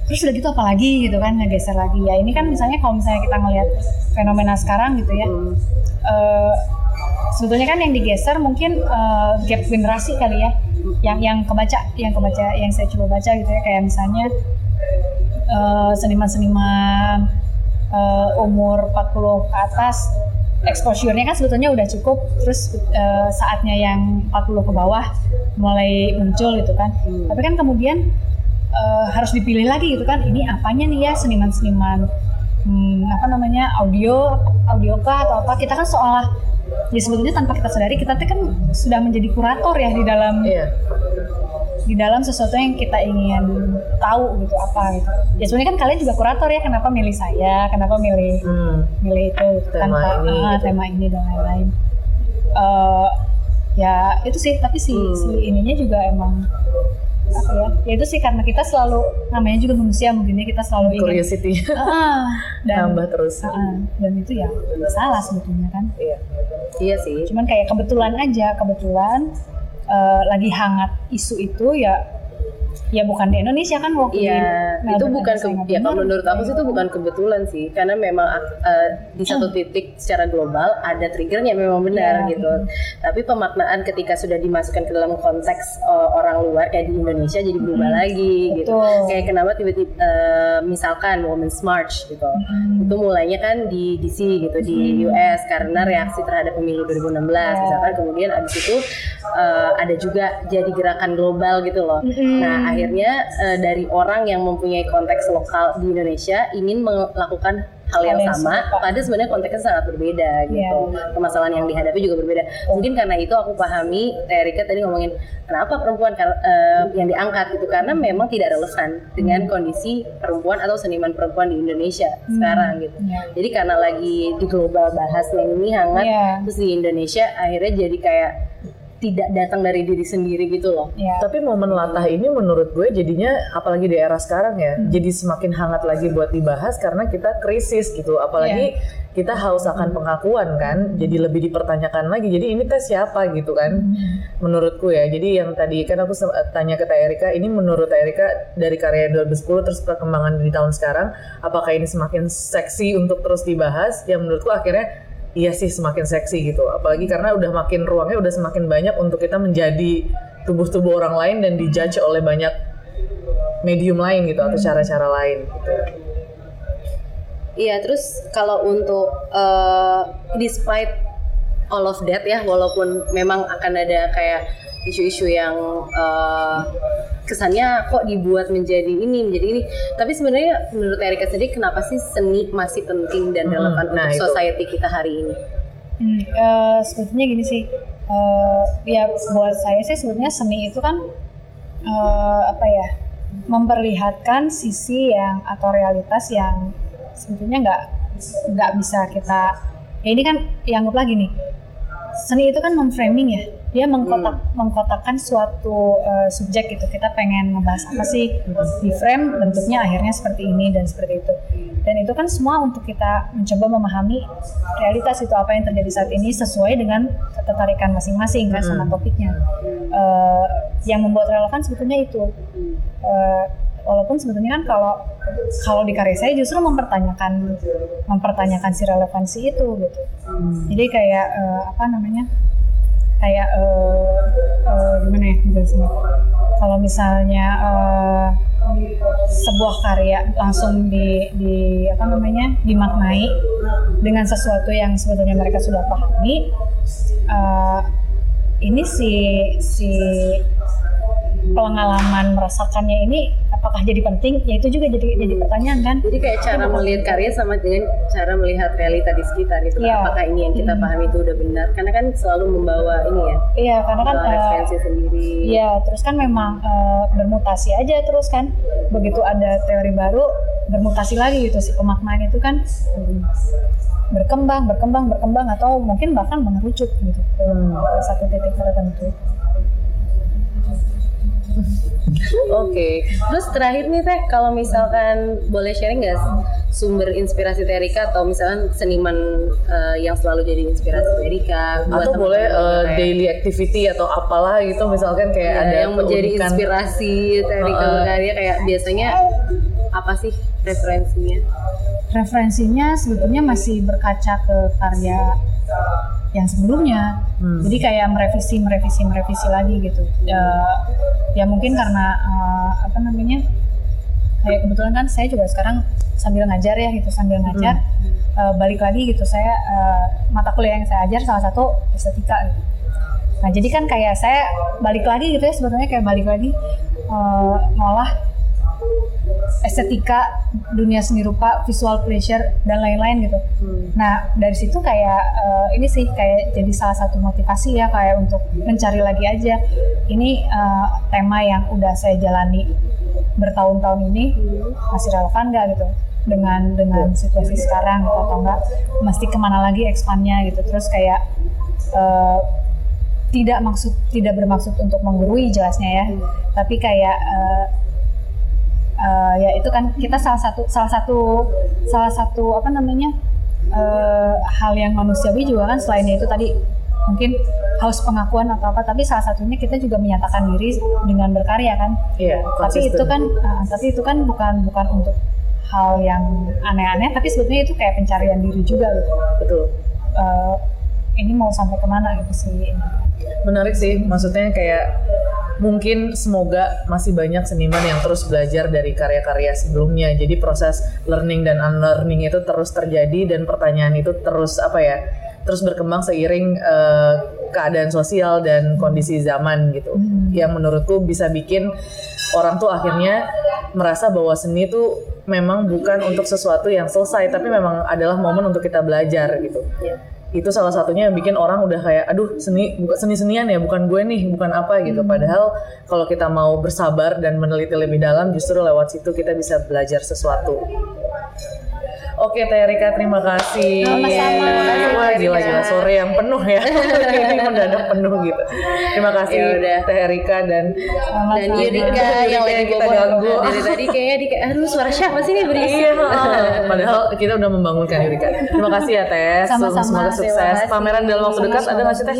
terus udah gitu apalagi gitu kan ngegeser lagi. Ya ini kan misalnya kalau misalnya kita ngelihat fenomena sekarang gitu ya Hmm. eh, sebetulnya kan yang digeser mungkin eh, gap generasi kali ya. Yang yang kebaca yang kebaca yang saya coba baca gitu ya. Kayak misalnya eh, seniman-seniman eh, umur 40 ke atas exposure-nya kan sebetulnya udah cukup terus eh, saatnya yang 40 ke bawah mulai muncul gitu kan. Tapi kan kemudian eh, harus dipilih lagi gitu kan ini apanya nih ya seniman-seniman hmm, apa namanya audio audio kah atau apa. Kita kan seolah ya sebetulnya tanpa kita sadari kita tuh kan sudah menjadi kurator ya di dalam Iya. Di dalam sesuatu yang kita ingin tahu gitu apa gitu. Ya sebenarnya kan kalian juga kurator ya kenapa milih saya? Kenapa milih Hmm. milih itu gitu, Tema tanpa ini, ah, gitu. tema ini dan lain-lain. Eh, ya itu sih. Tapi si Hmm. si ininya juga emang apa ya ya itu sih karena kita selalu namanya juga manusia mungkin kita selalu ingin Curiosity. Ah, dan nambah terus. ah, dan itu ya salah sebetulnya kan. Iya. iya sih. Cuman kayak kebetulan aja kebetulan eh, lagi hangat isu itu ya ya bukan di Indonesia kan waktu Iya, di itu bukan ke, ya kalau menurut aku sih itu bukan kebetulan sih, karena memang uh, di satu titik secara global ada triggernya memang benar Iya. gitu. Tapi pemaknaan ketika sudah dimasukkan ke dalam konteks uh, orang luar kayak di Indonesia jadi berubah lagi gitu. Betul. Kayak kenapa tiba-tiba uh, misalkan Women's March gitu, Hmm. itu mulainya kan di DC gitu di US karena reaksi terhadap pemilu 2016 Iya. misalkan kemudian abis itu uh, ada juga jadi gerakan global gitu loh. Mm-mm. Nah akhirnya eh, dari orang yang mempunyai konteks lokal di Indonesia ingin melakukan hal yang sama, pada sebenarnya konteksnya sangat berbeda gitu. Iya. Permasalahan yang dihadapi juga berbeda. Mungkin karena itu aku pahami, eh, Rika tadi ngomongin kenapa perempuan eh, yang diangkat gitu karena memang tidak relevan dengan kondisi perempuan atau seniman perempuan di Indonesia sekarang gitu. Iya. Jadi karena lagi di global bahasnya ini hangat, Iya. terus di Indonesia akhirnya jadi kayak tidak datang dari diri sendiri gitu loh. ya Tapi momen latah ini menurut gue jadinya apalagi di era sekarang ya, jadi semakin hangat lagi buat dibahas karena kita krisis gitu. Apalagi kita haus akan pengakuan kan jadi lebih dipertanyakan lagi jadi ini tes siapa gitu kan menurutku ya. Jadi yang tadi kan aku tanya ke Teh Erika ini menurut Teh Erika dari karya 2010 terus perkembangan di tahun sekarang apakah ini semakin seksi untuk terus dibahas? Yang menurutku akhirnya iya sih semakin seksi gitu apalagi karena udah makin ruangnya udah semakin banyak untuk kita menjadi tubuh-tubuh orang lain dan dijudge oleh banyak medium lain gitu atau cara-cara lain gitu. Iya, terus kalau untuk uh, despite all of that ya, walaupun memang akan ada kayak isu-isu yang uh, kesannya kok dibuat menjadi ini menjadi ini, tapi sebenarnya menurut Erika sendiri kenapa sih seni masih penting dan Hmm, relevan nah untuk itu. society kita hari ini? Hmm, eh, sebetulnya gini sih, eh, ya buat saya sih sebetulnya seni itu kan eh, apa ya, memperlihatkan sisi yang atau realitas yang sebetulnya nggak nggak bisa kita. Ya ini kan yang anggap lagi nih, seni itu kan memframing ya, dia mengkotak mengkotakkan suatu eh, subjek gitu. Kita pengen ngebahas apa sih di frame, bentuknya akhirnya seperti ini dan seperti itu. Dan itu kan semua untuk kita mencoba memahami realitas itu apa yang terjadi saat ini sesuai dengan ketertarikan masing-masing kan sama topiknya. Eh, yang membuat relevan sebetulnya itu. Eh, walaupun sebetulnya kan kalau kalau di karya saya justru mempertanyakan mempertanyakan si relevansi itu gitu. Jadi kayak eh, apa namanya? Kayak eh, eh, gimana ya jelasinnya? Kalau misalnya eh, sebuah karya langsung di, di apa namanya dimaknai dengan sesuatu yang sebetulnya mereka sudah pahami eh, ini si si pengalaman merasakannya ini apakah jadi penting ya itu juga jadi jadi pertanyaan kan Jadi kayak cara melihat karya sama dengan cara melihat realita di sekitar gitu. Iya. Apakah ini yang kita Hmm. pahami itu udah benar? Karena kan selalu membawa ini ya, iya karena kan eh, referensi sendiri. Iya, terus kan memang eh, bermutasi aja terus kan. Begitu ada teori baru, bermutasi lagi gitu si pemaknaan itu kan berkembang, berkembang, berkembang atau mungkin bahkan mengerucut gitu ke satu titik tertentu. Oke, terus terakhir nih teh, kalau misalkan boleh sharing nggak sumber inspirasi Terika atau misalkan seniman eh, yang selalu jadi inspirasi Terika buat atau boleh uh, daily activity atau apalah gitu misalkan kayak ya, ada yang menjadi keunikan. inspirasi Terika berkarya kayak biasanya apa sih referensinya? Referensinya sebetulnya masih berkaca ke karya yang sebelumnya. Hmm. Jadi kayak merevisi, merevisi, merevisi lagi gitu. Ya, ya mungkin karena eh, apa namanya? Kayak kebetulan kan saya juga sekarang sambil ngajar ya gitu, sambil ngajar eh, balik lagi gitu saya eh, mata kuliah yang saya ajar salah satu estetika. Gitu. Nah jadi kan kayak saya balik lagi gitu ya sebetulnya kayak balik lagi eh, ngolah estetika dunia seni rupa, visual pleasure dan lain-lain gitu. Nah dari situ kayak eh, ini sih kayak jadi salah satu motivasi ya kayak untuk mencari lagi aja. Ini eh, tema yang udah saya jalani bertahun-tahun ini masih relevan nggak gitu? Dengan dengan situasi sekarang gitu atau enggak? Mesti ke mana lagi expandnya gitu? Terus kayak eh, tidak maksud tidak bermaksud untuk menggurui jelasnya ya. Tapi kayak eh, eh, ya itu kan kita salah satu salah satu salah satu apa namanya eh, hal yang manusiawi juga kan selain itu tadi mungkin haus pengakuan atau apa tapi salah satunya kita juga menyatakan diri dengan berkarya kan. Iya, tapi itu kan uh, tapi itu kan bukan bukan untuk hal yang aneh-aneh tapi sebetulnya itu kayak pencarian diri juga gitu. Betul. Uh, ini mau sampai ke mana gitu sih? Menarik sih maksudnya kayak mungkin semoga masih banyak seniman yang terus belajar dari karya-karya sebelumnya. Jadi proses learning dan unlearning itu terus terjadi dan pertanyaan itu terus apa ya terus berkembang seiring eh, keadaan sosial dan kondisi zaman gitu. Yang menurutku bisa bikin orang tuh akhirnya merasa bahwa seni itu memang bukan untuk sesuatu yang selesai tapi memang adalah momen untuk kita belajar gitu itu salah satunya yang bikin orang udah kayak aduh seni bukan seni senian ya bukan gue nih bukan apa gitu. Padahal kalau kita mau bersabar dan meneliti lebih dalam justru lewat situ kita bisa belajar sesuatu Oke Teh Rika terima kasih. Sama-sama. Wah gila gila sore yang penuh ya. Ini mendadak penuh gitu. Terima kasih Ya udah. Teh Rika dan Sama-sama. Dan Yudika yang lagi kita ganggu. dari tadi kayaknya di kayak aduh suara siapa sih ini berisik. Iya, padahal kita udah membangunkan Yurika. Terima kasih ya Teh. Sama-sama. Semoga sukses. Pameran dalam waktu dekat ada nggak sih Teh?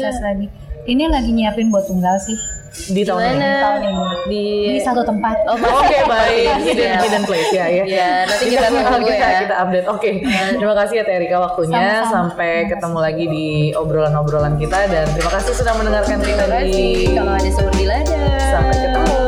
Ini lagi nyiapin buat tunggal sih. Di tahun ini. Gimana? Tahun ini. Di Di satu tempat. Oh, Oke baik, hidden, Siap. hidden place ya ya. Ya, nanti kita tunggu kita, ya. kita update. Oke, terima kasih ya Teh Rika waktunya. Sama-sama. Sampai ketemu lagi di obrolan-obrolan kita dan terima kasih sudah mendengarkan tadi. kasih. Kalau ada seurdi lada. Sampai ketemu.